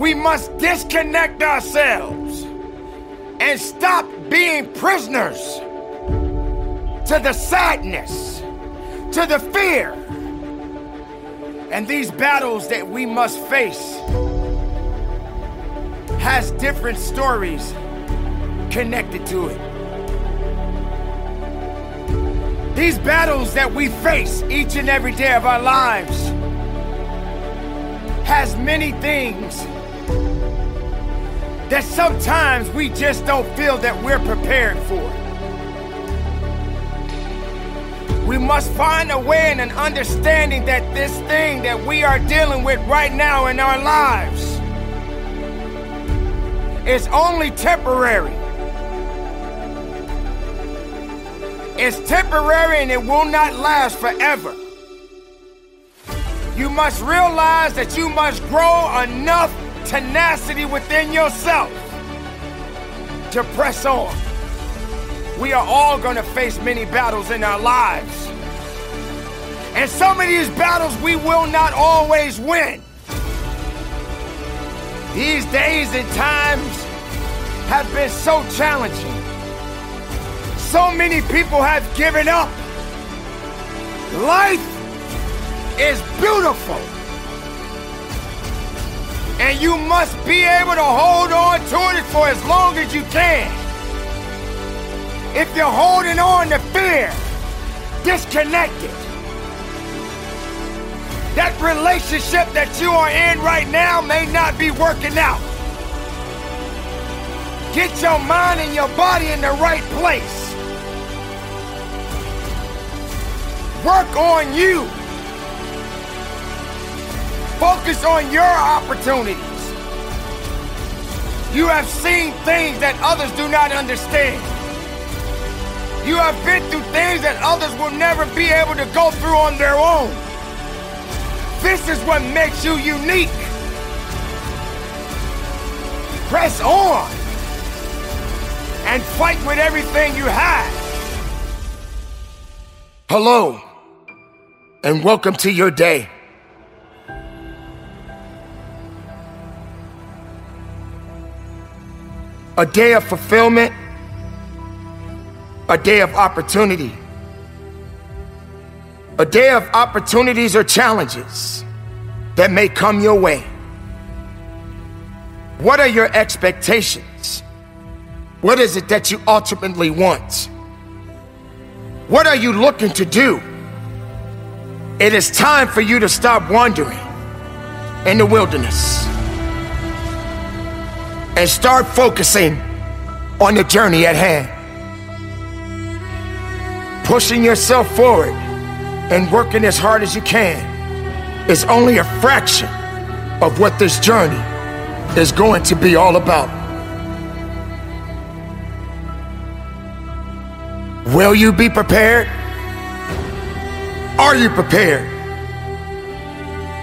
We must disconnect ourselves and stop being prisoners to the sadness, to the fear, and these battles that we must face has different stories connected to it. These battles that we face each and every day of our lives has many things that sometimes we just don't feel that we're prepared for. We must find a way and an understanding that this thing that we are dealing with right now in our lives is only temporary. It's temporary and it will not last forever. You must realize that you must grow enough tenacity within yourself to press on. We are all going to face many battles in our lives. And some of these battles we will not always win. These days and times have been so challenging. So many people have given up. Life is beautiful. And you must be able to hold on to it for as long as you can. If you're holding on to fear, disconnect it. That relationship that you are in right now may not be working out. Get your mind and your body in the right place. Work on you. Focus on your opportunities. You have seen things that others do not understand. You have been through things that others will never be able to go through on their own. This is what makes you unique. Press on and fight with everything you have. Hello, and welcome to your day. A day of fulfillment, a day of opportunity, a day of opportunities or challenges that may come your way. What are your expectations? What is it that you ultimately want? What are you looking to do? It is time for you to stop wandering in the wilderness and start focusing on the journey at hand. Pushing yourself forward and working as hard as you can is only a fraction of what this journey is going to be all about. Will you be prepared? Are you prepared?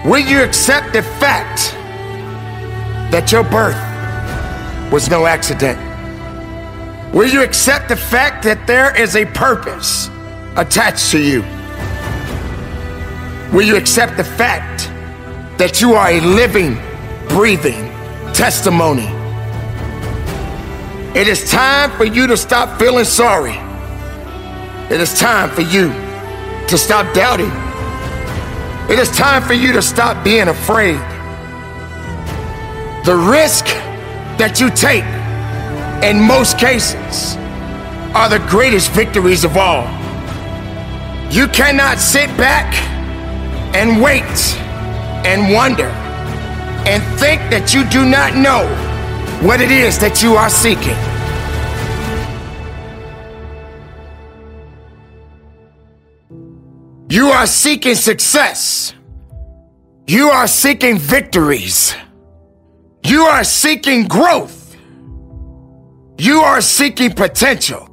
Will you accept the fact that your birth was no accident? Will you accept the fact that there is a purpose attached to you? Will you accept the fact that you are a living, breathing testimony? It is time for you to stop feeling sorry. It is time for you to stop doubting. It is time for you to stop being afraid. The risk that you take in most cases are the greatest victories of all. You cannot sit back and wait and wonder and think that you do not know what it is that you are seeking. You are seeking success. You are seeking victories. You are seeking growth. You are seeking potential.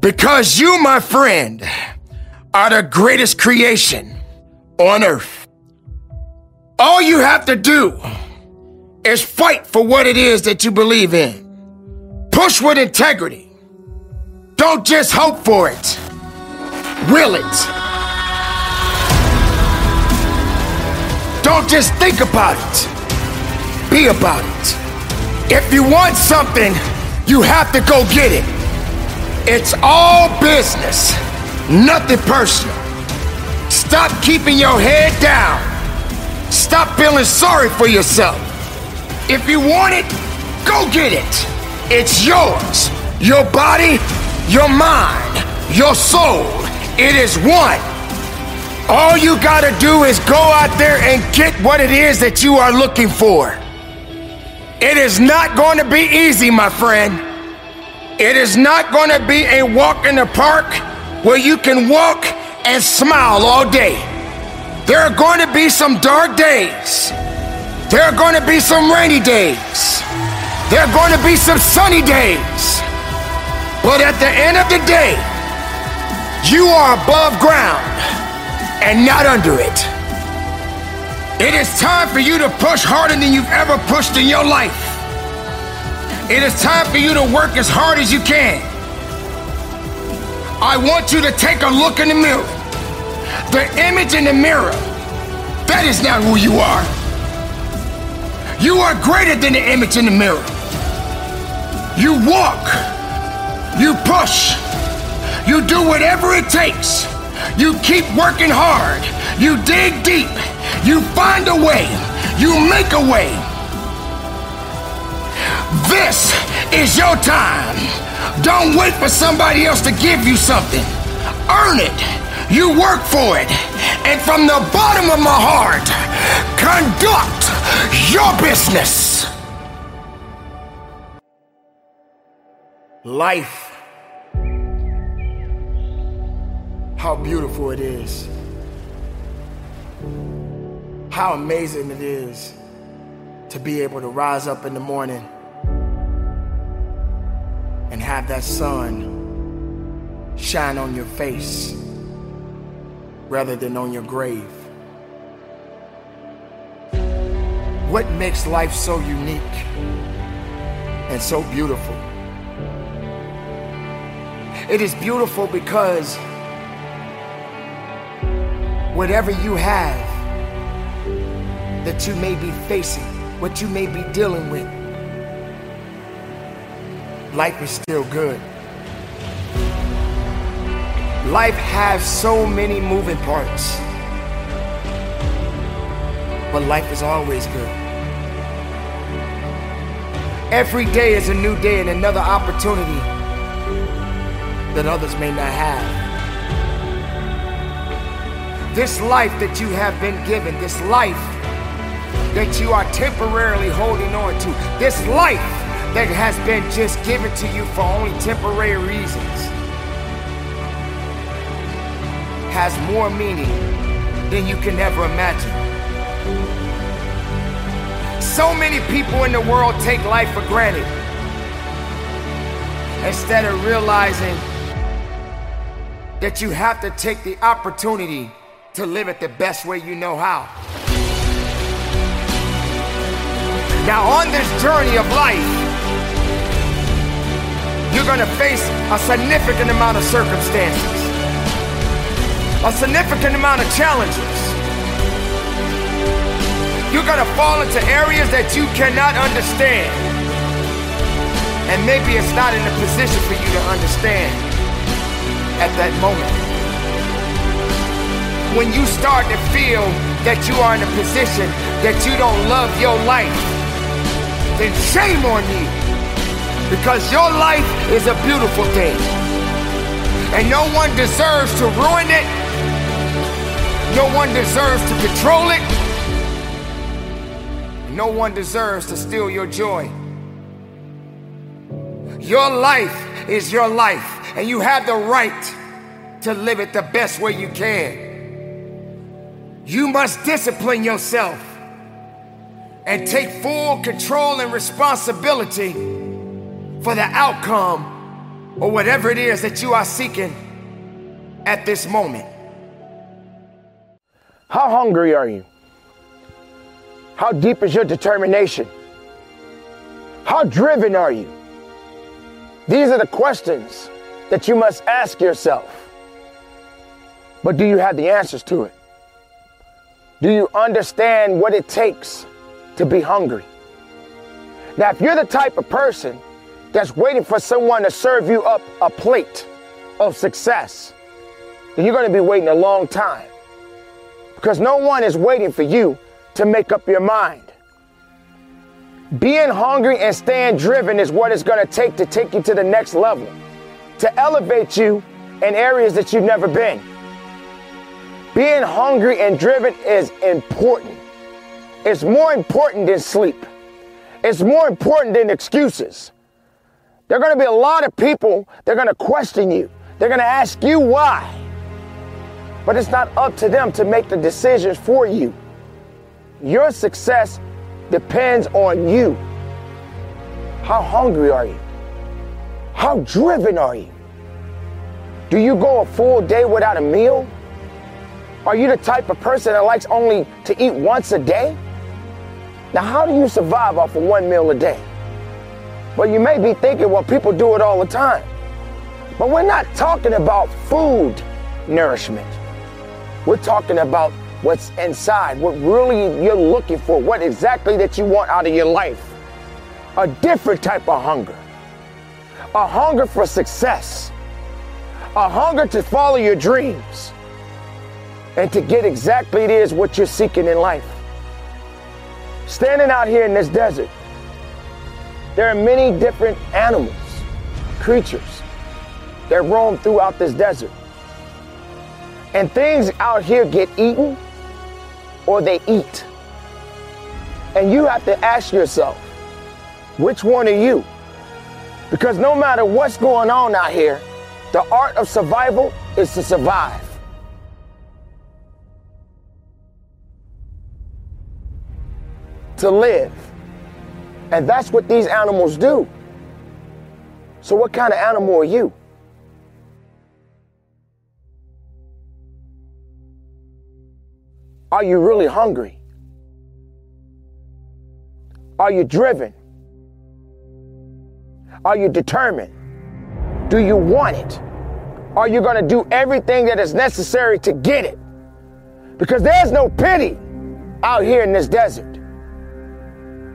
Because you, my friend, are the greatest creation on earth. All you have to do is fight for what it is that you believe in. Push with integrity. Don't just hope for it. Will it. Don't just think about it. Be about it. If you want something, you have to go get it. It's all business, nothing personal. Stop keeping your head down. Stop feeling sorry for yourself. If you want it, go get it. It's yours. Your body, your mind, your soul. It is one. All you gotta do is go out there and get what it is that you are looking for. It is not going to be easy, my friend. It is not going to be a walk in the park where you can walk and smile all day. There are going to be some dark days. There are going to be some rainy days. There are going to be some sunny days. But at the end of the day, you are above ground and not under it. It is time for you to push harder than you've ever pushed in your life. It is time for you to work as hard as you can. I want you to take a look in the mirror. The image in the mirror, that is not who you are. You are greater than the image in the mirror. You walk, you push, you do whatever it takes. You keep working hard. You dig deep. You find a way. You make a way. This is your time. Don't wait for somebody else to give you something. Earn it. You work for it. And from the bottom of my heart, conduct your business. Life how beautiful it is. How amazing it is to be able to rise up in the morning and have that sun shine on your face rather than on your grave. What makes life so unique and so beautiful? It is beautiful because whatever you have that you may be facing, what you may be dealing with, life is still good. Life has so many moving parts, but life is always good. Every day is a new day and another opportunity that others may not have. This life that you have been given, this life that you are temporarily holding on to, this life that has been just given to you for only temporary reasons, has more meaning than you can ever imagine. So many people in the world take life for granted instead of realizing that you have to take the opportunity to live it the best way you know how. Now, on this journey of life, you're going to face a significant amount of circumstances, a significant amount of challenges. You're going to fall into areas that you cannot understand. And maybe it's not in a position for you to understand at that moment when you start to feel that you are in a position that you don't love your life, then shame on you. Because your life is a beautiful thing. And no one deserves to ruin it. No one deserves to control it. No one deserves to steal your joy. Your life is your life, and you have the right to live it the best way you can. You must discipline yourself and take full control and responsibility for the outcome or whatever it is that you are seeking at this moment. How hungry are you? How deep is your determination? How driven are you? These are the questions that you must ask yourself. But do you have the answers to it? Do you understand what it takes to be hungry? Now, if you're the type of person that's waiting for someone to serve you up a plate of success, then you're going to be waiting a long time. Because no one is waiting for you to make up your mind. Being hungry and staying driven is what it's going to take to take you to the next level, to elevate you in areas that you've never been. Being hungry and driven is important. It's more important than sleep. It's more important than excuses. There are going to be a lot of people that are going to question you. They're going to ask you why. But it's not up to them to make the decisions for you. Your success depends on you. How hungry are you? How driven are you? Do you go a full day without a meal? Are you the type of person that likes only to eat once a day? Now, how do you survive off of one meal a day? Well, you may be thinking, well, people do it all the time. But we're not talking about food nourishment. We're talking about what's inside, what really you're looking for, what exactly that you want out of your life. A different type of hunger. A hunger for success. A hunger to follow your dreams and to get exactly it is what you're seeking in life. Standing out here in this desert, there are many different animals, creatures that roam throughout this desert. And things out here get eaten or they eat. And you have to ask yourself, which one are you? Because no matter what's going on out here, the art of survival is to survive. To live. And that's what these animals do. So, what kind of animal are you? Are you really hungry? Are you driven? Are you determined? Do you want it? Are you going to do everything that is necessary to get it? Because there's no pity out here in this desert.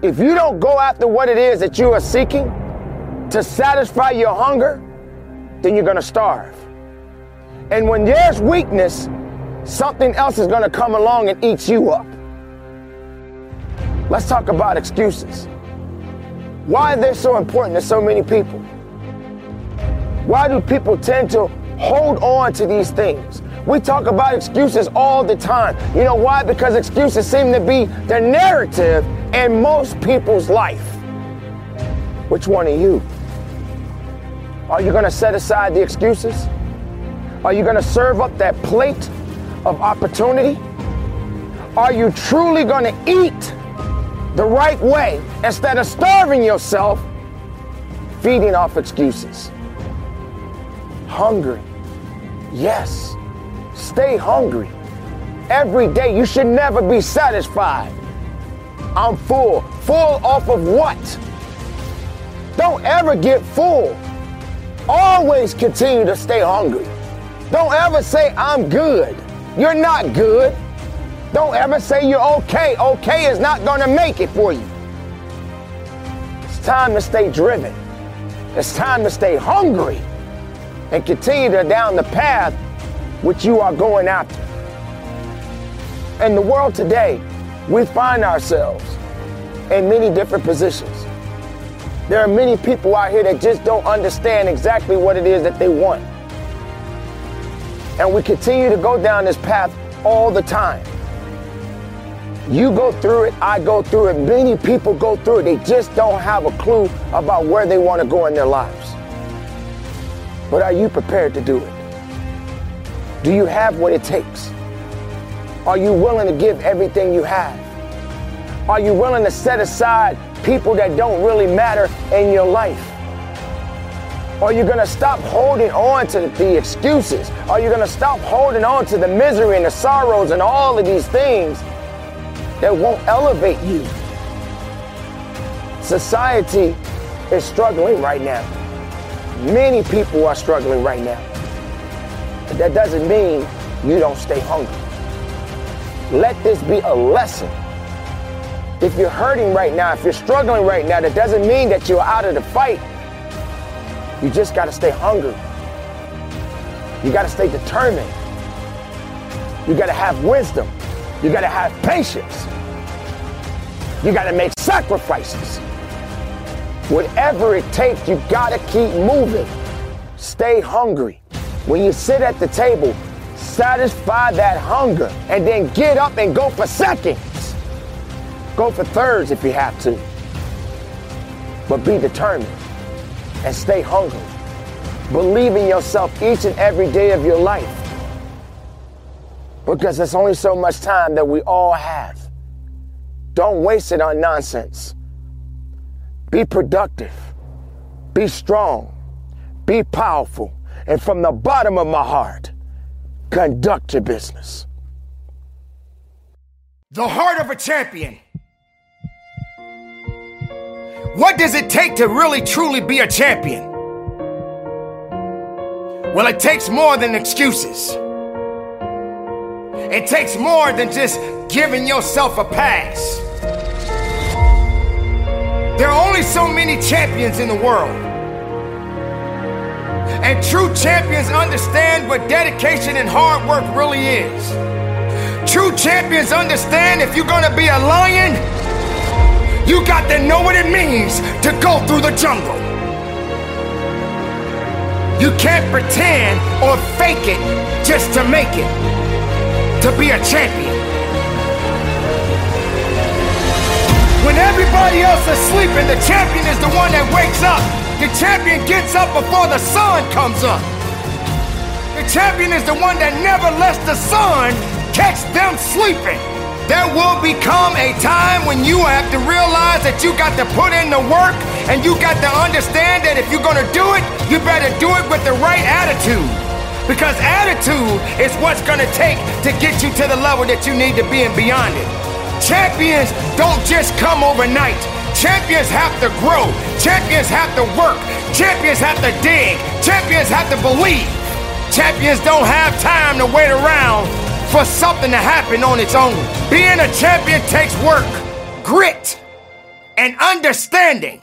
If you don't go after what it is that you are seeking to satisfy your hunger, then you're going to starve. And when there's weakness, something else is going to come along and eat you up. Let's talk about excuses. Why are they so important to so many people? Why do people tend to hold on to these things? We talk about excuses all the time. You know why? Because excuses seem to be the narrative in most people's life. Which one are you? Are you going to set aside the excuses? Are you going to serve up that plate of opportunity? Are you truly going to eat the right way instead of starving yourself, feeding off excuses? Hungry. Yes. Stay hungry. Every day, you should never be satisfied. I'm full. Full off of what? Don't ever get full. Always continue to stay hungry. Don't ever say, I'm good. You're not good. Don't ever say you're okay. Okay is not going to make it for you. It's time to stay driven. It's time to stay hungry and continue to down the path which you are going after. And the world today, we find ourselves in many different positions. There are many people out here that just don't understand exactly what it is that they want. And we continue to go down this path all the time. You go through it, I go through it, many people go through it. They just don't have a clue about where they want to go in their lives. But are you prepared to do it? Do you have what it takes? Are you willing to give everything you have? Are you willing to set aside people that don't really matter in your life? Are you going to stop holding on to the excuses? Are you going to stop holding on to the misery and the sorrows and all of these things that won't elevate you? Society is struggling right now. Many people are struggling right now. But that doesn't mean you don't stay hungry. Let this be a lesson. If you're hurting right now, if you're struggling right now, that doesn't mean that you're out of the fight. You just got to stay hungry. You got to stay determined. You got to have wisdom. You got to have patience. You got to make sacrifices. Whatever it takes, you got to keep moving. Stay hungry. When you sit at the table, satisfy that hunger and then get up and go for seconds. Go for thirds if you have to. But be determined and stay hungry. Believe in yourself each and every day of your life. Because there's only so much time that we all have. Don't waste it on nonsense. Be productive. Be strong. Be powerful. And from the bottom of my heart, conduct your business. The heart of a champion. What does it take to really truly be a champion? Well, it takes more than excuses. It takes more than just giving yourself a pass. There are only so many champions in the world. And true champions understand what dedication and hard work really is. True champions understand if you're gonna be a lion, you got to know what it means to go through the jungle. You can't pretend or fake it just to make it. To be a champion. When everybody else is sleeping, the champion is the one that wakes up. The champion gets up before the sun comes up. The champion is the one that never lets the sun catch them sleeping. There will become a time when you have to realize that you got to put in the work and you got to understand that if you're going to do it, you better do it with the right attitude. Because attitude is what's going to take to get you to the level that you need to be and beyond it. Champions don't just come overnight. Champions have to grow. Champions have to work. Champions have to dig. Champions have to believe. Champions don't have time to wait around for something to happen on its own. Being a champion takes work, grit, and understanding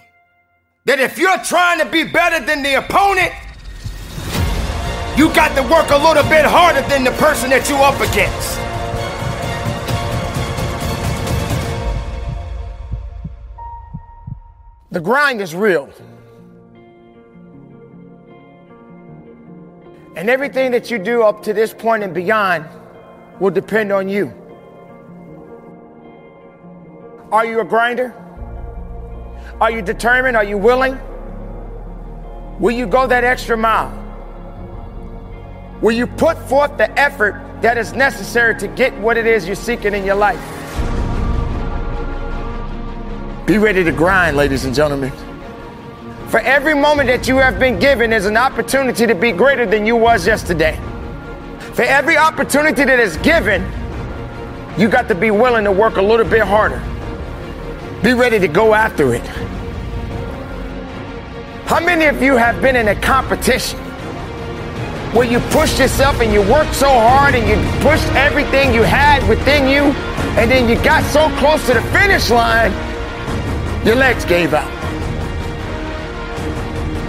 that if you're trying to be better than the opponent, you got to work a little bit harder than the person that you're up against. The grind is real. And everything that you do up to this point and beyond will depend on you. Are you a grinder? Are you determined? Are you willing? Will you go that extra mile? Will you put forth the effort that is necessary to get what it is you're seeking in your life? Be ready to grind, ladies and gentlemen. For every moment that you have been given is an opportunity to be greater than you was yesterday. For every opportunity that is given, you got to be willing to work a little bit harder. Be ready to go after it. How many of you have been in a competition where you pushed yourself and you worked so hard and you pushed everything you had within you, and then you got so close to the finish line, your legs gave out.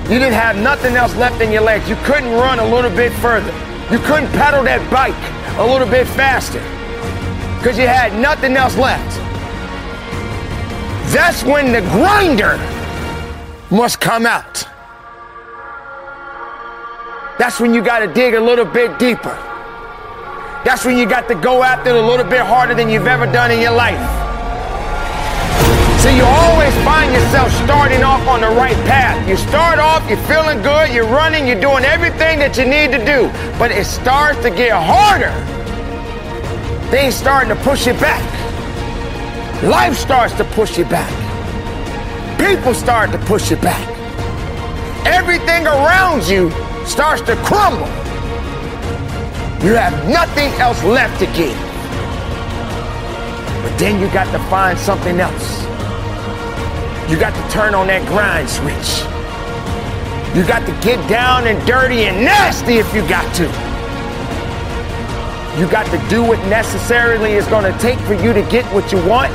You didn't have nothing else left in your legs. You couldn't run a little bit further. You couldn't pedal that bike a little bit faster because you had nothing else left. That's when the grinder must come out. That's when you got to dig a little bit deeper. That's when you got to go after it a little bit harder than you've ever done in your life. So you always find yourself starting off on the right path. You start off, you're feeling good, you're running, you're doing everything that you need to do. But it starts to get harder. Things starting to push you back. Life starts to push you back. People start to push you back. Everything around you starts to crumble. You have nothing else left to give. But then you got to find something else. You got to turn on that grind switch. You got to get down and dirty and nasty if you got to. You got to do what necessarily is going to take for you to get what you want.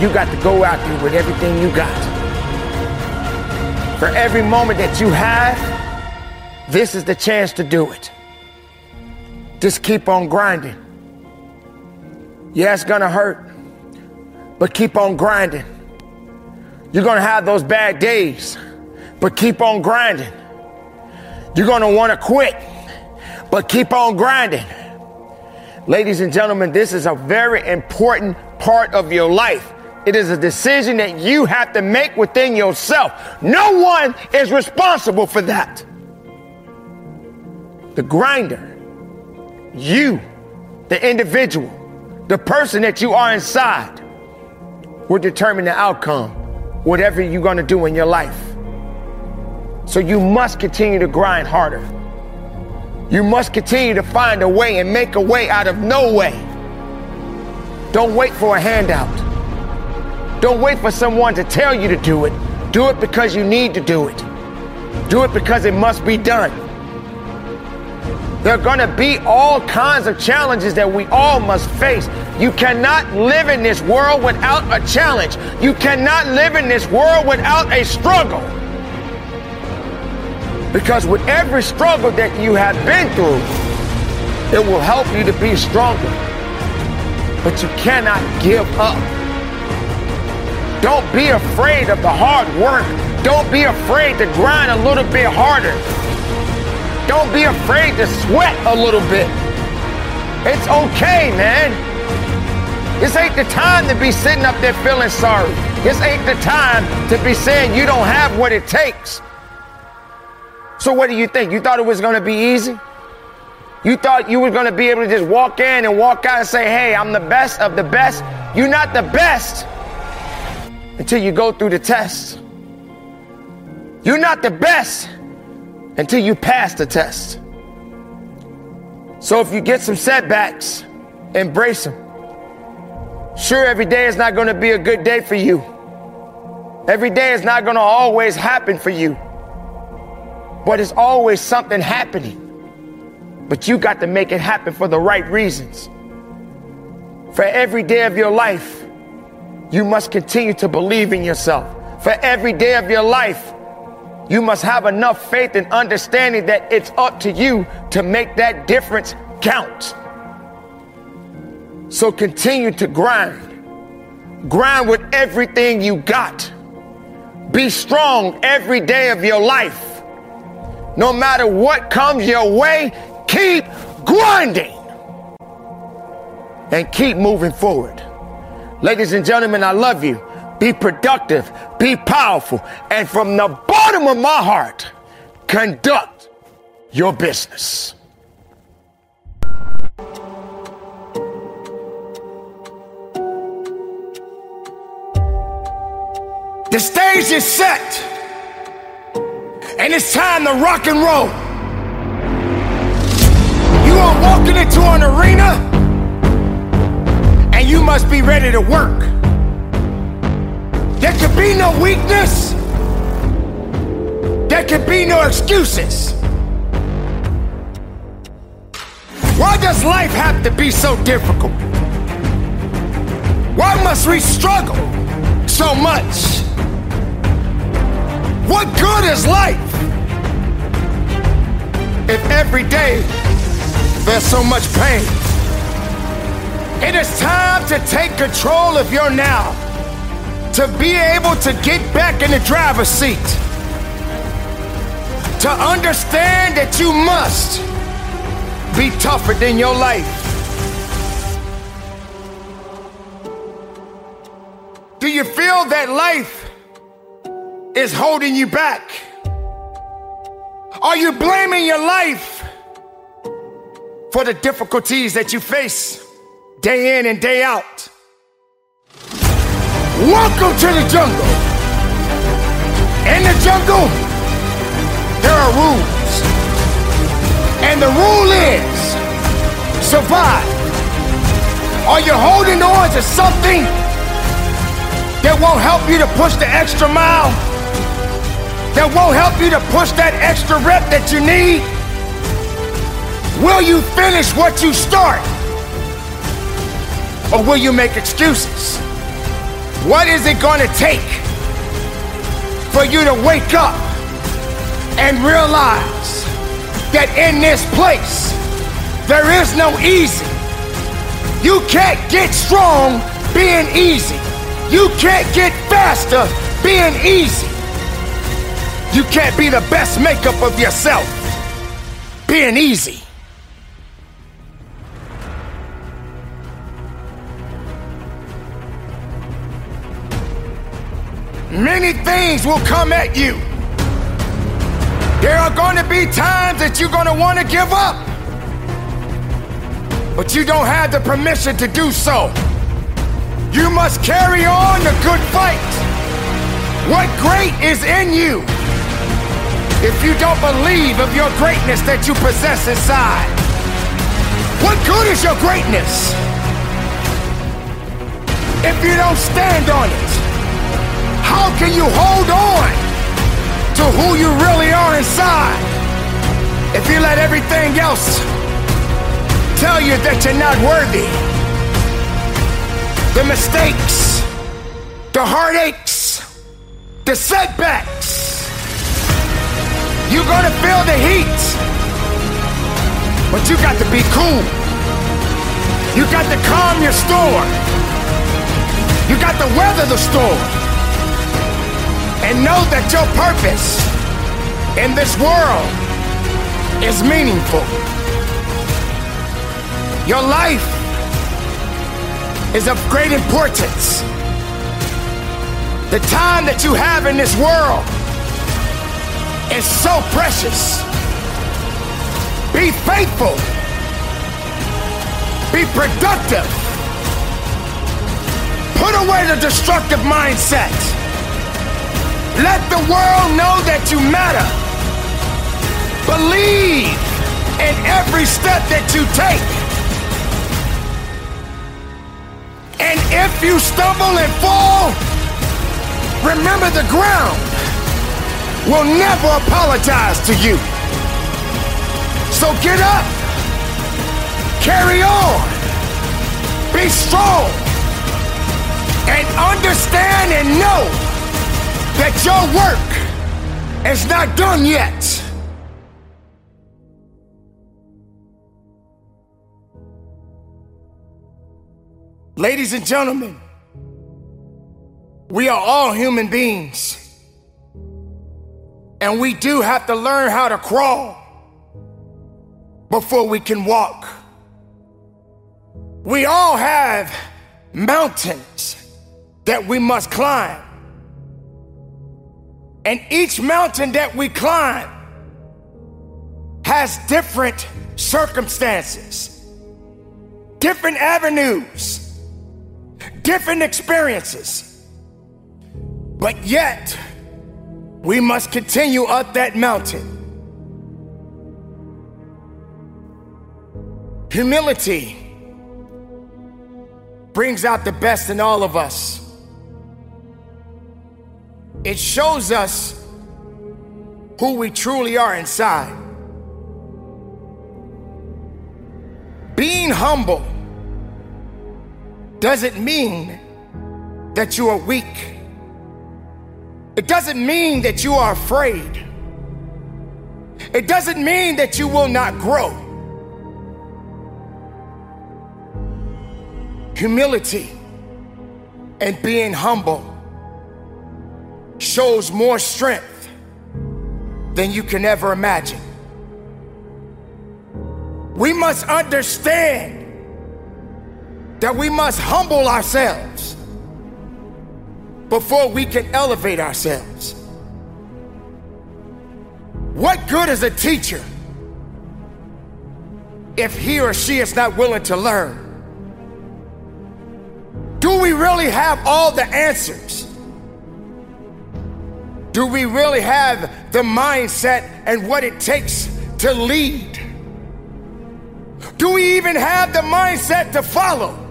You got to go out there with everything you got. For every moment that you have, this is the chance to do it. Just keep on grinding. Yeah, it's gonna hurt, but keep on grinding. You're gonna have those bad days, but keep on grinding. You're gonna wanna quit, but keep on grinding. Ladies and gentlemen, this is a very important part of your life. It is a decision that you have to make within yourself. No one is responsible for that. The grinder you, the individual, the person that you are inside, will determine the outcome, whatever you're going to do in your life. So you must continue to grind harder. You must continue to find a way and make a way out of no way. Don't wait for a handout. Don't wait for someone to tell you to do it. Do it because you need to do it. Do it because it must be done. There are going to be all kinds of challenges that we all must face. You cannot live in this world without a challenge. You cannot live in this world without a struggle. Because with every struggle that you have been through, it will help you to be stronger. But you cannot give up. Don't be afraid of the hard work. Don't be afraid to grind a little bit harder. Don't be afraid to sweat a little bit. It's okay, man. This ain't the time to be sitting up there feeling sorry. This ain't the time to be saying you don't have what it takes. So what do you think? You thought it was going to be easy? You thought you were going to be able to just walk in and walk out and say, hey, I'm the best of the best. You're not the best until you go through the test. You're not the best until you pass the test. So if you get some setbacks, embrace them. Sure, every day is not going to be a good day for you. Every day is not going to always happen for you. But it's always something happening. But you got to make it happen for the right reasons. For every day of your life, you must continue to believe in yourself. For every day of your life, you must have enough faith and understanding that it's up to you to make that difference count. So continue to grind. Grind with everything you got. Be strong every day of your life. No matter what comes your way, keep grinding and keep moving forward. Ladies and gentlemen, I love you be productive, be powerful, and from the bottom of my heart, conduct your business. The stage is set, and it's time to rock and roll. You are walking into an arena, and you must be ready to work. There can be no weakness. There can be no excuses. Why does life have to be so difficult? Why must we struggle so much? What good is life if every day there's so much pain? It is time to take control of your now. to be able to get back in the driver's seat. To understand that you must be tougher than your life. Do you feel that life is holding you back? Are you blaming your life for the difficulties that you face day in and day out? Welcome to the jungle. In the jungle, there are rules. And the rule is survive. Are you holding on to something that won't help you to push the extra mile? That won't help you to push that extra rep that you need? Will you finish what you start? Or will you make excuses? What is it going to take for you to wake up and realize that in this place there is no easy? You can't get strong being easy. You can't get faster being easy. You can't be the best makeup of yourself being easy. Many things will come at you. There are going to be times that you're going to want to give up. But you don't have the permission to do so. You must carry on the good fight. What great is in you? If you don't believe of your greatness that you possess inside, what good is your greatness? If you don't stand on it, how can you hold on to who you really are inside if you let everything else tell you that you're not worthy? The mistakes, the heartaches, the setbacks. You're gonna feel the heat, but you got to be cool. You got to calm your storm. You got to weather the storm and know that your purpose in this world is meaningful. Your life is of great importance. The time that you have in this world is so precious. Be faithful. Be productive. Put away the destructive mindset. Let the world know that you matter. Believe in every step that you take. And if you stumble and fall, remember the ground will never apologize to you. So get up, carry on, be strong, and understand and know that your work is not done yet. Ladies and gentlemen, we are all human beings. And we do have to learn how to crawl before we can walk. We all have mountains that we must climb. And each mountain that we climb has different circumstances, different avenues, different experiences. But yet, we must continue up that mountain. Humility brings out the best in all of us. It shows us who we truly are inside. Being humble doesn't mean that you are weak. It doesn't mean that you are afraid. It doesn't mean that you will not grow. Humility and being humble shows more strength than you can ever imagine. We must understand that we must humble ourselves before we can elevate ourselves. What good is a teacher if he or she is not willing to learn? Do we really have all the answers? Do we really have the mindset and what it takes to lead? Do we even have the mindset to follow?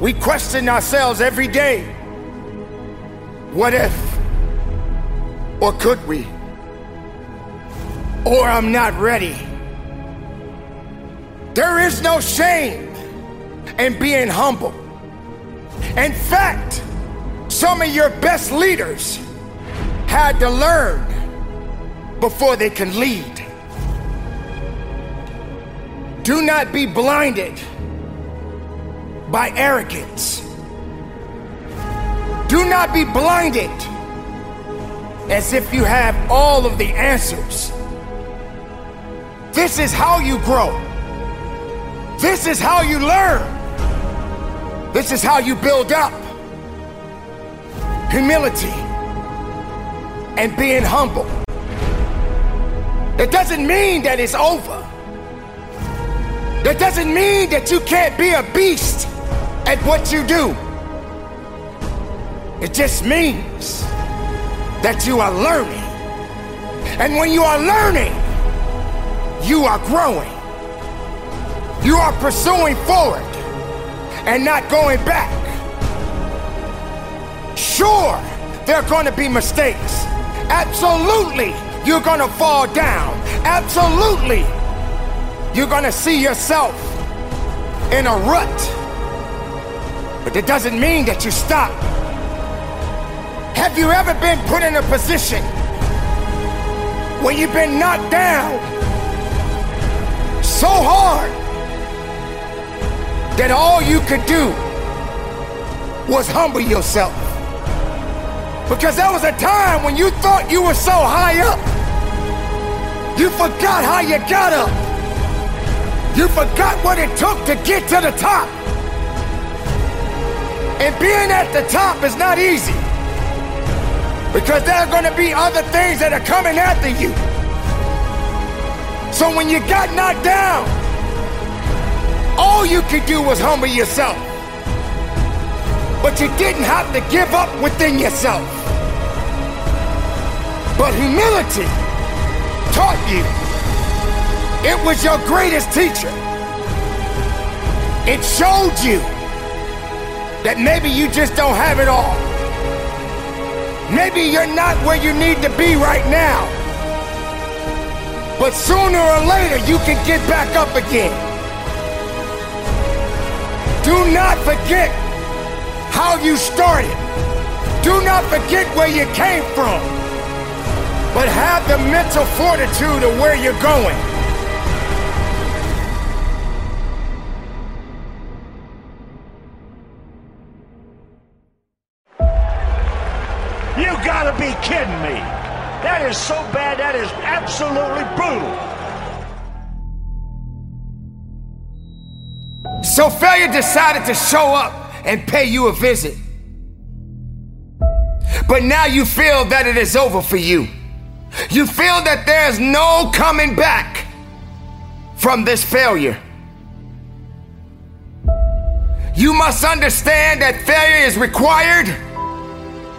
We question ourselves every day. What if? Or could we? Or I'm not ready. There is no shame in being humble. In fact, some of your best leaders had to learn before they can lead. Do not be blinded by arrogance. Do not be blinded as if you have all of the answers. This is how you grow. This is how you learn. This is how you build up humility and being humble. It doesn't mean that it's over. That doesn't mean that you can't be a beast at what you do. It just means that you are learning. And when you are learning, you are growing. You are pursuing forward and not going back. Sure, there are going to be mistakes. Absolutely, you're going to fall down. Absolutely, you're going to see yourself in a rut. But it doesn't mean that you stop. Have you ever been put in a position where you've been knocked down so hard that all you could do was humble yourself? Because there was a time when you thought you were so high up, you forgot how you got up. You forgot what it took to get to the top. And being at the top is not easy. Because there are going to be other things that are coming after you. So when you got knocked down, all you could do was humble yourself. But you didn't have to give up within yourself. But humility taught you. It was your greatest teacher. It showed you that maybe you just don't have it all. Maybe you're not where you need to be right now. But sooner or later, you can get back up again. Do not forget how you started. Do not forget where you came from. But have the mental fortitude of where you're going. Gotta be kidding me. That is so bad, that is absolutely brutal. So failure decided to show up and pay you a visit. But now you feel that it is over for you. You feel that there's no coming back from this failure. You must understand that failure is required,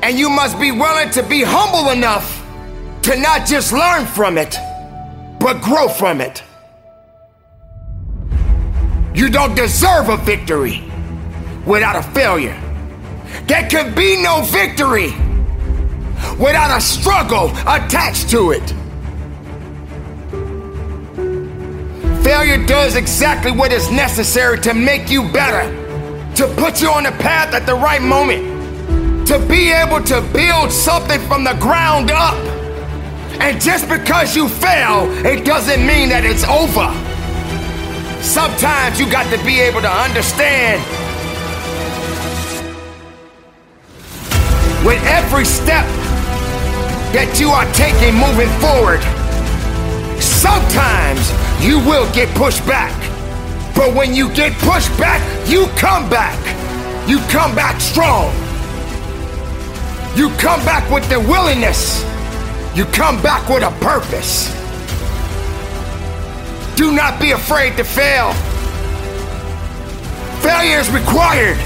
and you must be willing to be humble enough to not just learn from it, but grow from it. You don't deserve a victory without a failure. There can be no victory without a struggle attached to it. Failure does exactly what is necessary to make you better, to put you on the path at the right moment, to be able to build something from the ground up. And just because you fail, it doesn't mean that it's over. Sometimes you got to be able to understand with every step that you are taking moving forward. Sometimes you will get pushed back. But when you get pushed back, you come back. You come back strong. You come back with the willingness. You come back with a purpose. Do not be afraid to fail. Failure is required.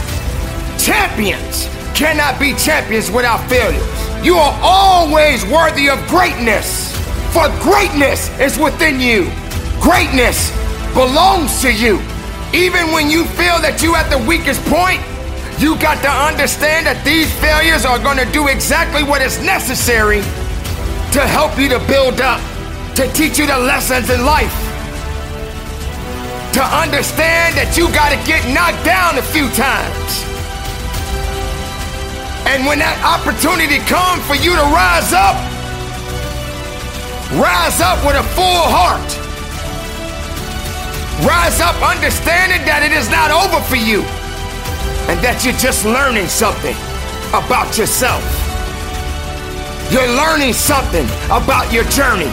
Champions cannot be champions without failures. You are always worthy of greatness, for greatness is within you. Greatness belongs to you. Even when you feel that you're at the weakest point, you got to understand that these failures are going to do exactly what is necessary to help you to build up, to teach you the lessons in life. To understand that you got to get knocked down a few times. And when that opportunity comes for you to rise up, rise up with a full heart. Rise up understanding that it is not over for you and that you're just learning something about yourself. You're learning something about your journey.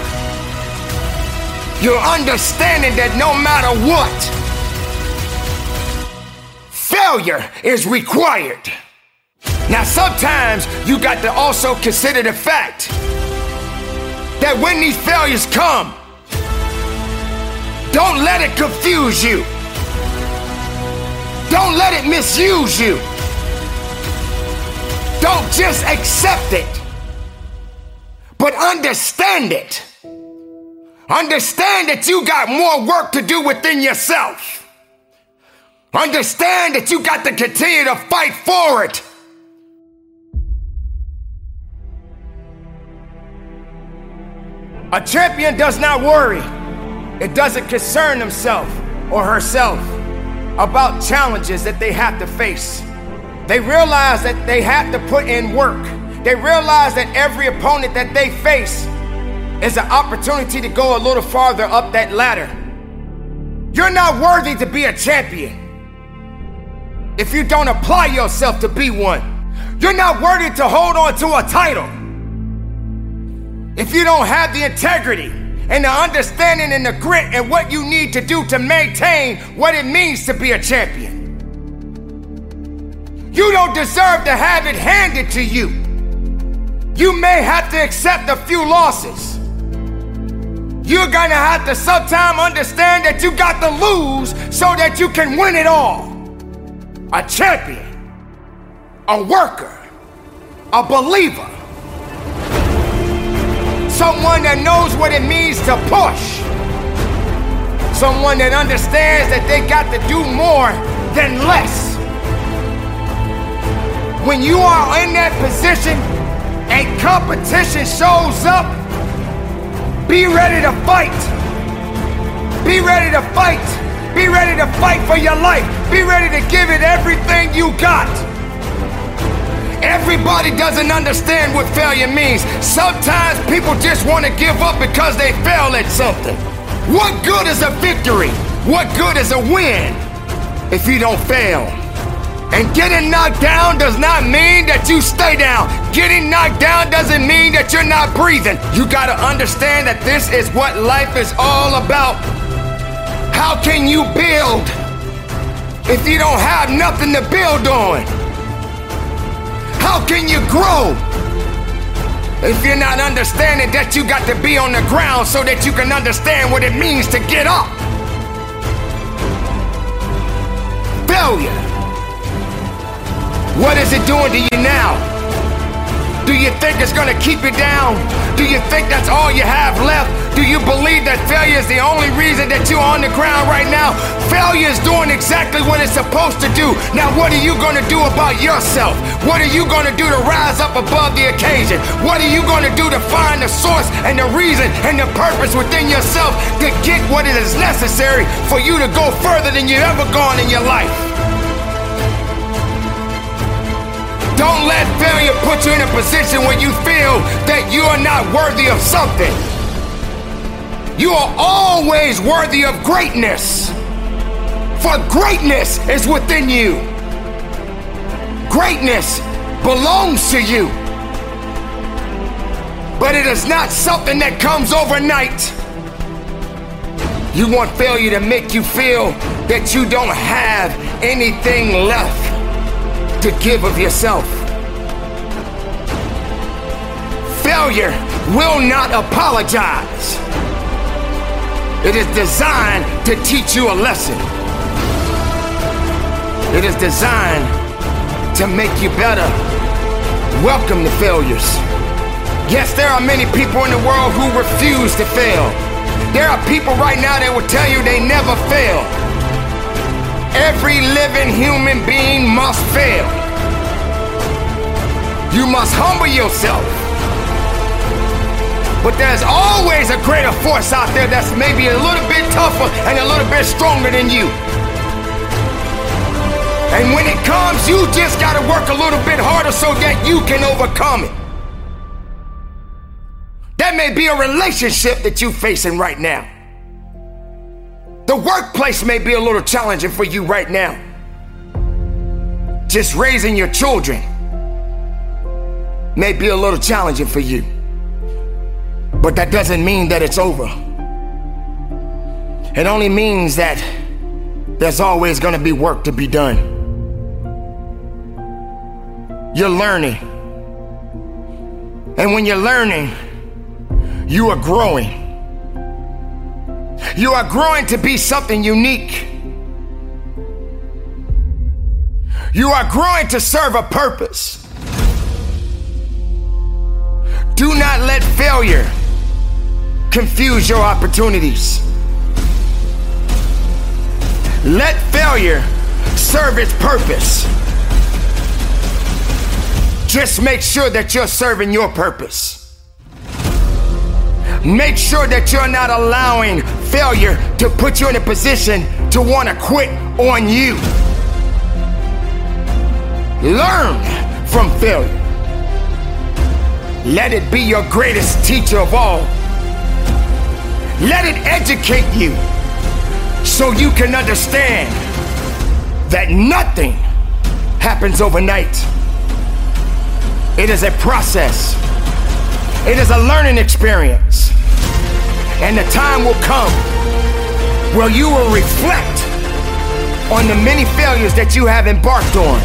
You're understanding that no matter what, failure is required. Now, sometimes you got to also consider the fact that when these failures come, don't let it confuse you. Don't let it misuse you. Don't just accept it, but understand it. Understand that you got more work to do within yourself. Understand that you got to continue to fight for it. A champion does not worry. It doesn't concern himself or herself about challenges that they have to face. They realize that they have to put in work. They realize that every opponent that they face is an opportunity to go a little farther up that ladder. You're not worthy to be a champion if you don't apply yourself to be one. You're not worthy to hold on to a title if you don't have the integrity and the understanding and the grit and what you need to do to maintain what it means to be a champion. You don't deserve to have it handed to you. You may have to accept a few losses. You're gonna have to sometime understand that you got to lose so that you can win it all. A champion, a worker, a believer Someone that knows what it means to push. Someone that understands that they got to do more than less. When you are in that position and competition shows up, be ready to fight. Be ready to fight. Be ready to fight for your life. Be ready to give it everything you got. Everybody doesn't understand what failure means. Sometimes people just want to give up because they fail at something. What good is a victory? What good is a win if you don't fail? And getting knocked down does not mean that you stay down. Getting knocked down doesn't mean that you're not breathing. You gotta understand that this is what life is all about. How can you build if you don't have nothing to build on? How can you grow if you're not understanding that you got to be on the ground so that you can understand what it means to get up? Failure. What is it doing to you now? Do you think it's gonna keep you down? Do you think that's all you have left? Do you believe that failure is the only reason that you're on the ground right now? Failure is doing exactly what it's supposed to do. Now, what are you gonna do about yourself? What are you gonna do to rise up above the occasion? What are you gonna do to find the source and the reason and the purpose within yourself to get what it is necessary for you to go further than you've ever gone in your life? Don't let failure put you in a position where you feel that you are not worthy of something. You are always worthy of greatness. For greatness is within you. Greatness belongs to you. But it is not something that comes overnight. You want failure to make you feel that you don't have anything left to give of yourself. Failure will not apologize. It is designed to teach you a lesson. It is designed to make you better. Welcome to failures. Yes, there are many people in the world who refuse to fail. There are people right now that will tell you they never fail. Every living human being must fail. You must humble yourself. But there's always a greater force out there that's maybe a little bit tougher and a little bit stronger than you. And when it comes, you just gotta work a little bit harder so that you can overcome it. That may be a relationship that you're facing right now. The workplace may be a little challenging for you right now. Just raising your children may be a little challenging for you. But that doesn't mean that it's over. It only means that there's always going to be work to be done. You're learning. And when you're learning, you are growing. You are growing to be something unique. You are growing to serve a purpose. Do not let failure confuse your opportunities. Let failure serve its purpose. Just make sure that you're serving your purpose. Make sure that you're not allowing failure to put you in a position to want to quit on you. Learn from failure. Let it be your greatest teacher of all. Let it educate you so you can understand that nothing happens overnight. It is a process. It is a learning experience. And the time will come where you will reflect on the many failures that you have embarked on.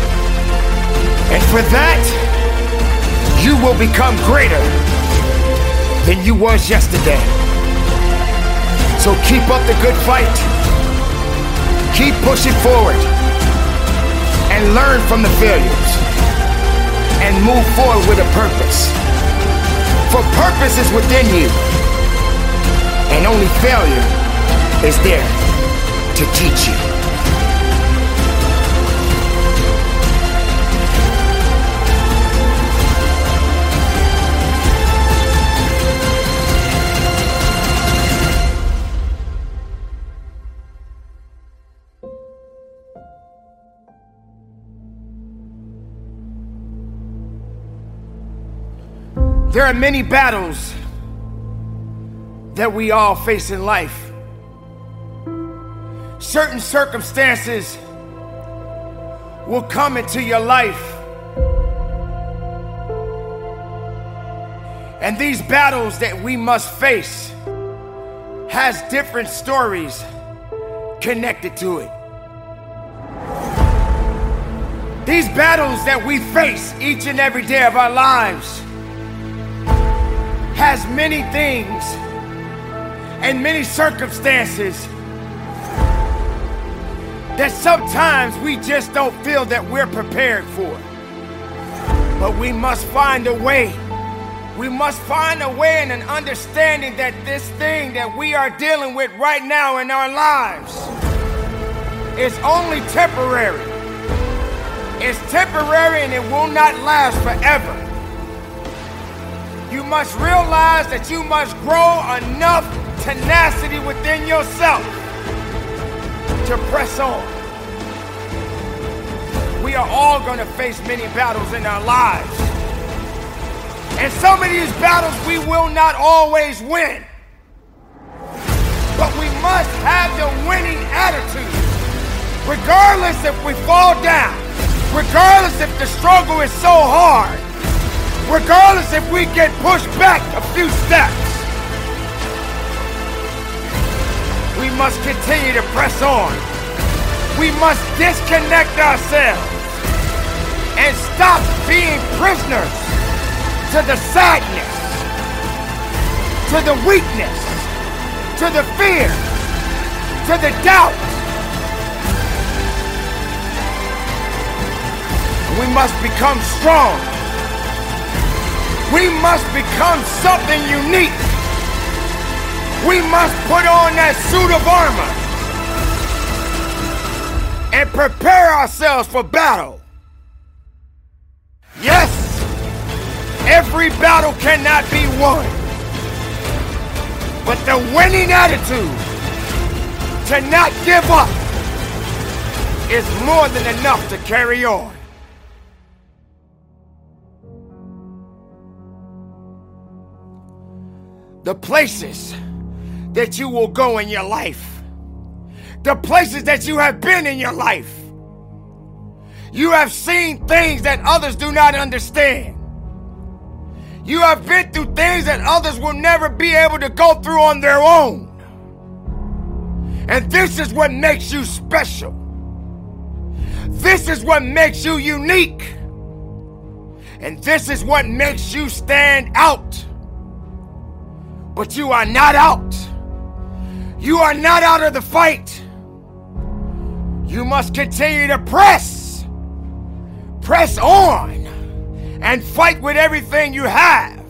And for that, you will become greater than you was yesterday. So keep up the good fight. Keep pushing forward and learn from the failures and move forward with a purpose. For purpose is within you, and only failure is there to teach you. There are many battles that we all face in life. Certain circumstances will come into your life. And these battles that we must face has different stories connected to it. These battles that we face each and every day of our lives has many things and many circumstances that sometimes we just don't feel that we're prepared for. But we must find a way. We must find a way and an understanding that this thing that we are dealing with right now in our lives is only temporary. It's temporary and it will not last forever you must realize that you must grow enough tenacity within yourself to press on. We are all going to face many battles in our lives. And some of these battles we will not always win. But we must have the winning attitude. Regardless if we fall down, Regardless if the struggle is so hard, regardless if we get pushed back a few steps, we must continue to press on. We must disconnect ourselves and stop being prisoners to the sadness, to the weakness, to the fear, to the doubt. We must become strong. We must become something unique. We must put on that suit of armor and prepare ourselves for battle. Yes, every battle cannot be won. But the winning attitude to not give up is more than enough to carry on. The places that you will go in your life, the places that you have been in your life. You have seen things that others do not understand. You have been through things that others will never be able to go through on their own. And this is what makes you special. This is what makes you unique. And this is what makes you stand out. But you are not out. You are not out of the fight. You must continue to press. Press on and fight with everything you have.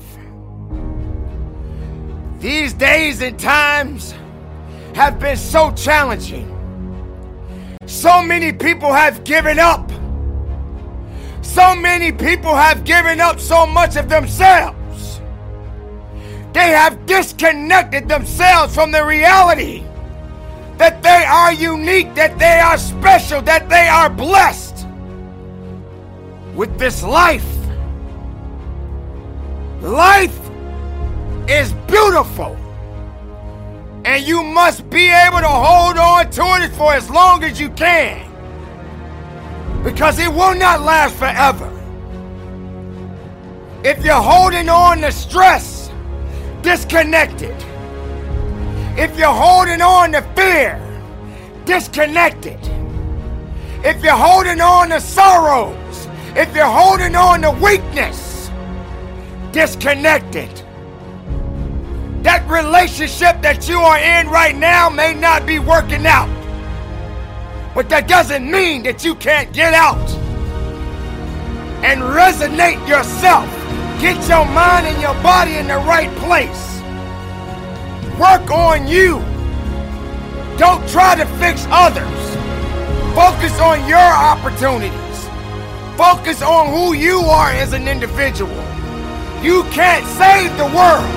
These days and times have been so challenging. So many people have given up. So many people have given up so much of themselves. They have disconnected themselves from the reality that they are unique, that they are special, that they are blessed with this life. Life is beautiful. And you must be able to hold on to it for as long as you can. Because it will not last forever. If you're holding on to stress, disconnected. If you're holding on to fear, disconnected. If you're holding on to sorrows, if you're holding on to weakness, disconnected. That relationship that you are in right now may not be working out. But that doesn't mean that you can't get out and resonate yourself Get your mind and your body in the right place. Work on you. Don't try to fix others. Focus on your opportunities. Focus on who you are as an individual. You can't save the world,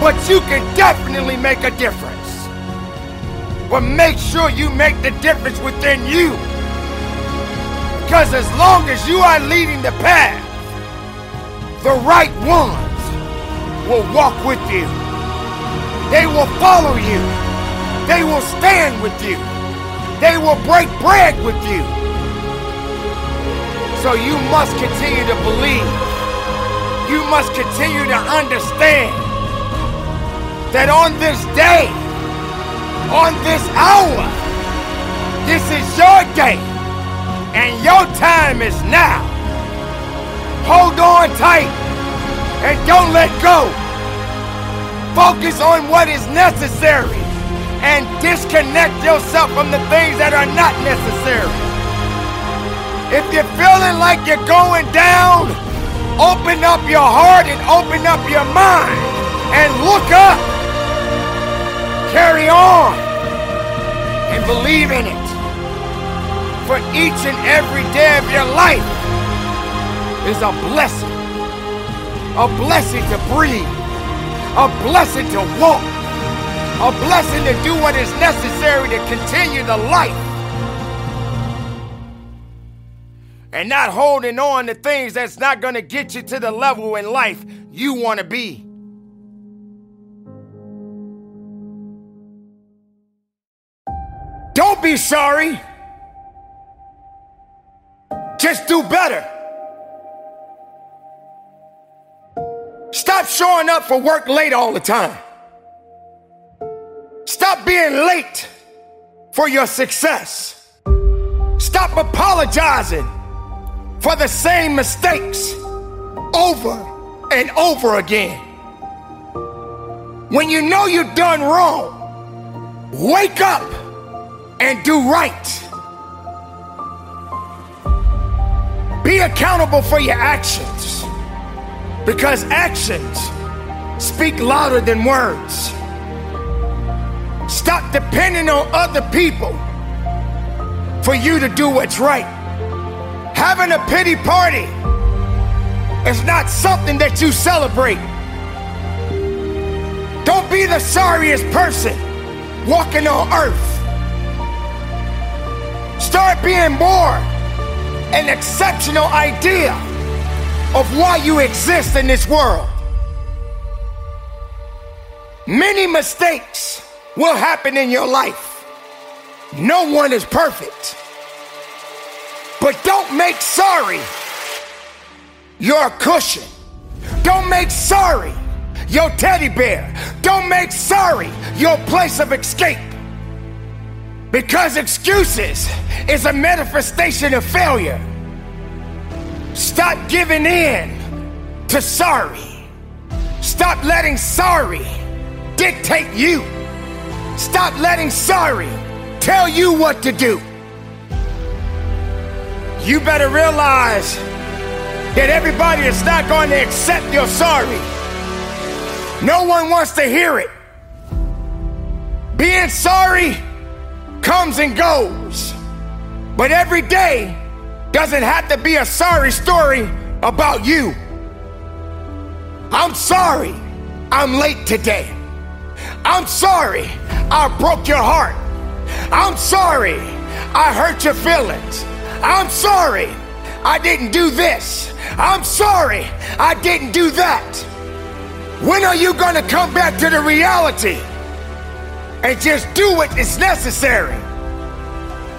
but you can definitely make a difference. But make sure you make the difference within you. Because as long as you are leading the path, the right ones will walk with you. They will follow you. They will stand with you. They will break bread with you. So you must continue to believe. You must continue to understand that on this day, on this hour, this is your day and your time is now. Hold on tight and don't let go. Focus on what is necessary and disconnect yourself from the things that are not necessary. If you're feeling like you're going down, open up your heart and open up your mind and look up. Carry on and believe in it for each and every day of your life is a blessing. A blessing to breathe. A blessing to walk. A blessing to do what is necessary to continue the life. And not holding on to things that's not going to get you to the level in life you want to be. Don't be sorry. Just do better. Stop showing up for work late all the time. Stop being late for your success. Stop apologizing for the same mistakes over and over again. When you know you've done wrong, wake up and do right. Be accountable for your actions because actions speak louder than words. Stop depending on other people for you to do what's right. Having a pity party is not something that you celebrate. Don't be the sorriest person walking on earth. Start being more an exceptional idea of why you exist in this world. Many mistakes will happen in your life. No one is perfect. But don't make sorry your cushion. Don't make sorry your teddy bear. Don't make sorry your place of escape. Because excuses is a manifestation of failure. Stop giving in to sorry. Stop letting sorry dictate you. Stop letting sorry tell you what to do. You better realize that everybody is not going to accept your sorry. No one wants to hear it. Being sorry comes and goes. But every day doesn't have to be a sorry story about you. I'm sorry I'm late today. I'm sorry I broke your heart. I'm sorry I hurt your feelings. I'm sorry I didn't do this. I'm sorry I didn't do that. When are you going to come back to the reality and just do what is necessary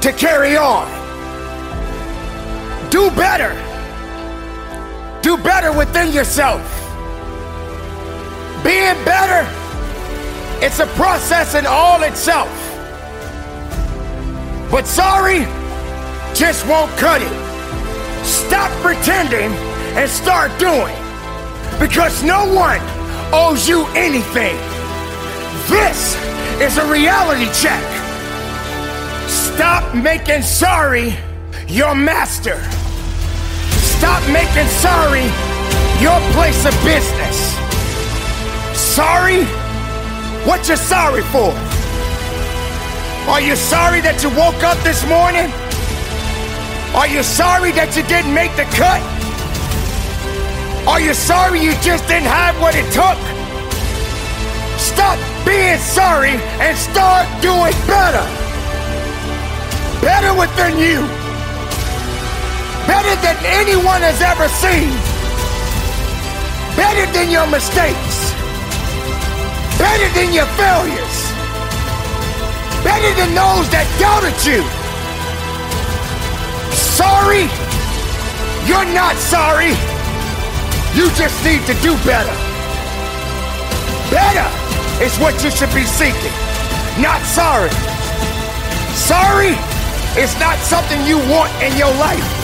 to carry on? Do better. Do better within yourself. Being better, it's a process in all itself. But sorry just won't cut it. Stop pretending and start doing. Because no one owes you anything. This is a reality check. Stop making sorry your master. Stop making sorry your place of business. Sorry? What you sorry for? Are you sorry that you woke up this morning? Are you sorry that you didn't make the cut? Are you sorry you just didn't have what it took? Stop being sorry and start doing better. Better within you. Than anyone has ever seen. Better than your mistakes. Better than your failures. Better than those that doubted you. Sorry? You're not sorry. You just need to do better. Better is what you should be seeking, not sorry. Sorry is not something you want in your life.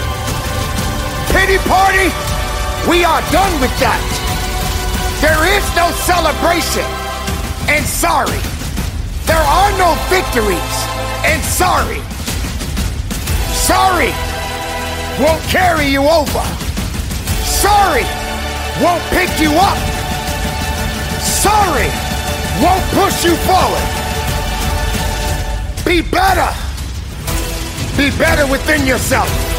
Pity party, we are done with that. There is no celebration and sorry. There are no victories and sorry. Sorry won't carry you over. Sorry won't pick you up. Sorry won't push you forward. Be better. Be better within yourself.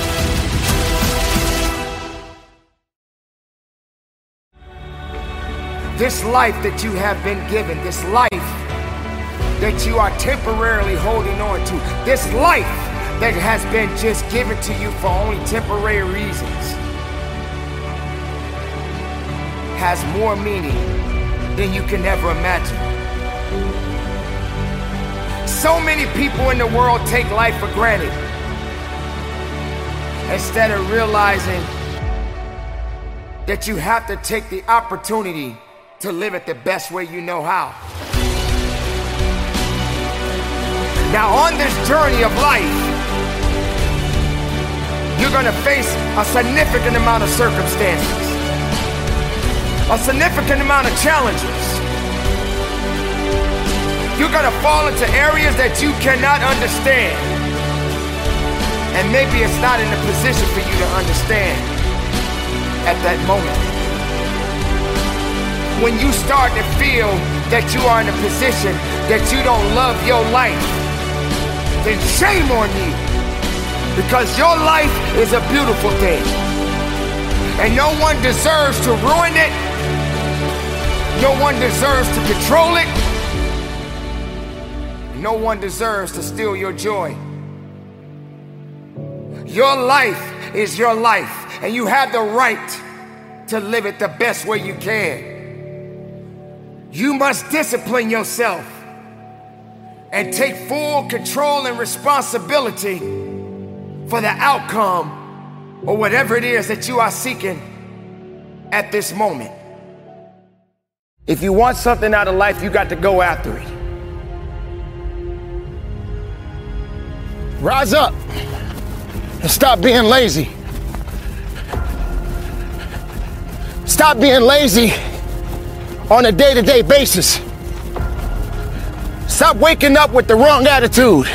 This life that you have been given, this life that you are temporarily holding on to, this life that has been just given to you for only temporary reasons has more meaning than you can ever imagine. So many people in the world take life for granted. instead of realizing that you have to take the opportunity to live it the best way you know how. Now, on this journey of life, you're gonna face a significant amount of circumstances, a significant amount of challenges. You're gonna fall into areas that you cannot understand. And maybe it's not in a position for you to understand at that moment. When you start to feel that you are in a position that you don't love your life, then shame on you. Because your life is a beautiful thing. And no one deserves to ruin it. No one deserves to control it. No one deserves to steal your joy. Your life is your life, and you have the right to live it the best way you can. You must discipline yourself and take full control and responsibility for the outcome or whatever it is that you are seeking at this moment. If you want something out of life, you got to go after it. Rise up and stop being lazy. Stop being lazy on a day to day basis. Stop waking up with the wrong attitude.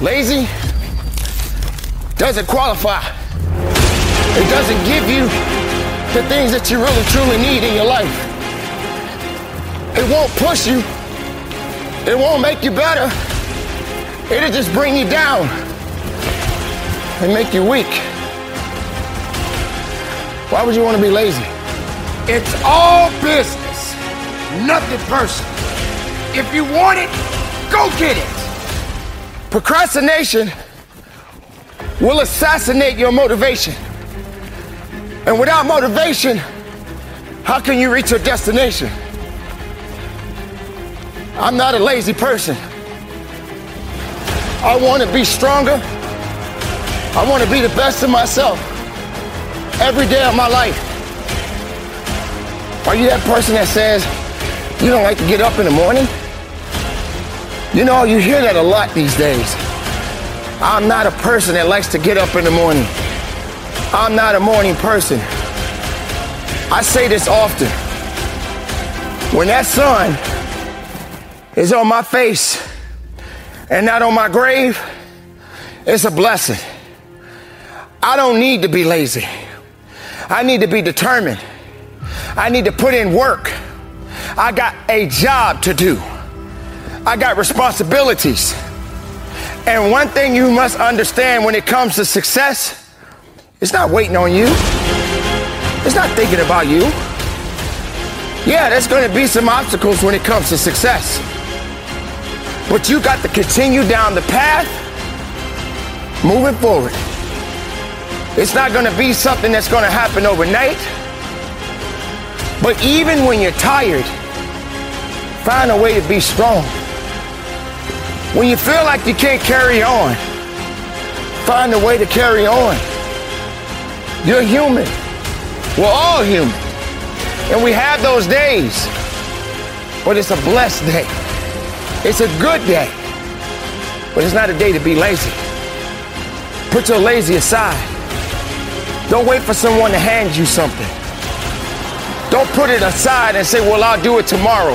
Lazy doesn't qualify, it doesn't give you the things that you really truly need in your life. It won't push you, it won't make you better. It'll just bring you down and make you weak. Why would you want to be lazy? It's all business, nothing personal. If you want it, go get it. Procrastination will assassinate your motivation. And without motivation, how can you reach your destination? I'm not a lazy person. I want to be stronger. I want to be the best of myself every day of my life. Are you that person that says you don't like to get up in the morning? You know, you hear that a lot these days. I'm not a person that likes to get up in the morning. I'm not a morning person. I say this often. When that sun is on my face, and not on my grave, it's a blessing. I don't need to be lazy. I need to be determined. I need to put in work. I got a job to do. I got responsibilities. And one thing you must understand when it comes to success, it's not waiting on you. It's not thinking about you. Yeah, there's going to be some obstacles when it comes to success. But you got to continue down the path, moving forward. It's not going to be something that's going to happen overnight. But even when you're tired, find a way to be strong. When you feel like you can't carry on, find a way to carry on. You're human. We're all human. And we have those days. But it's a blessed day. It's a good day, but it's not a day to be lazy. Put your lazy aside. Don't wait for someone to hand you something. Don't put it aside and say, well, I'll do it tomorrow.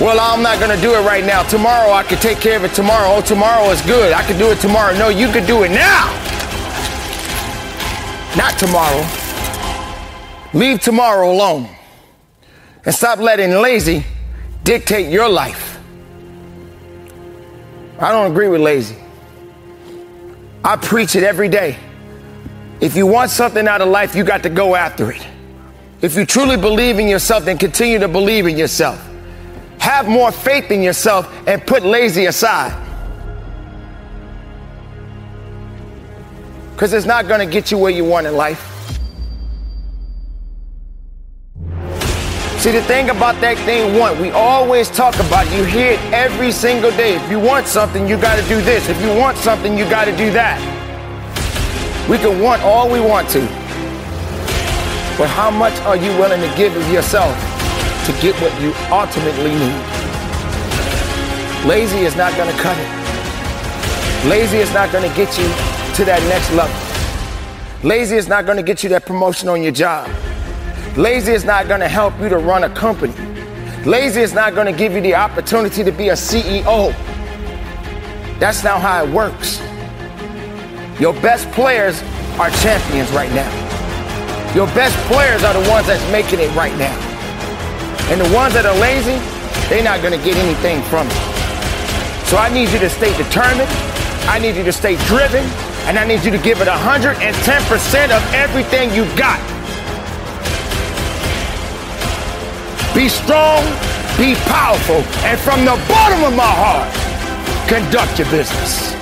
Well, I'm not going to do it right now. Tomorrow I can take care of it tomorrow. Oh, tomorrow is good. I can do it tomorrow. No, you could do it now. Not tomorrow. Leave tomorrow alone. And stop letting lazy dictate your life. I don't agree with lazy. I preach it every day. If you want something out of life, you got to go after it. If you truly believe in yourself, then continue to believe in yourself. Have more faith in yourself and put lazy aside. Because it's not going to get you where you want in life. See, the thing about that thing want, we always talk about, you hear it every single day. If you want something, you got to do this. If you want something, you got to do that. We can want all we want to. But how much are you willing to give of yourself to get what you ultimately need? Lazy is not going to cut it. Lazy is not going to get you to that next level. Lazy is not going to get you that promotion on your job. Lazy is not going to help you to run a company. Lazy is not going to give you the opportunity to be a CEO. That's not how it works. Your best players are champions right now. Your best players are the ones that's making it right now. And the ones that are lazy, they're not going to get anything from it. So I need you to stay determined. I need you to stay driven. And I need you to give it 110% of everything you've got. Be strong, be powerful, and from the bottom of my heart, conduct your business.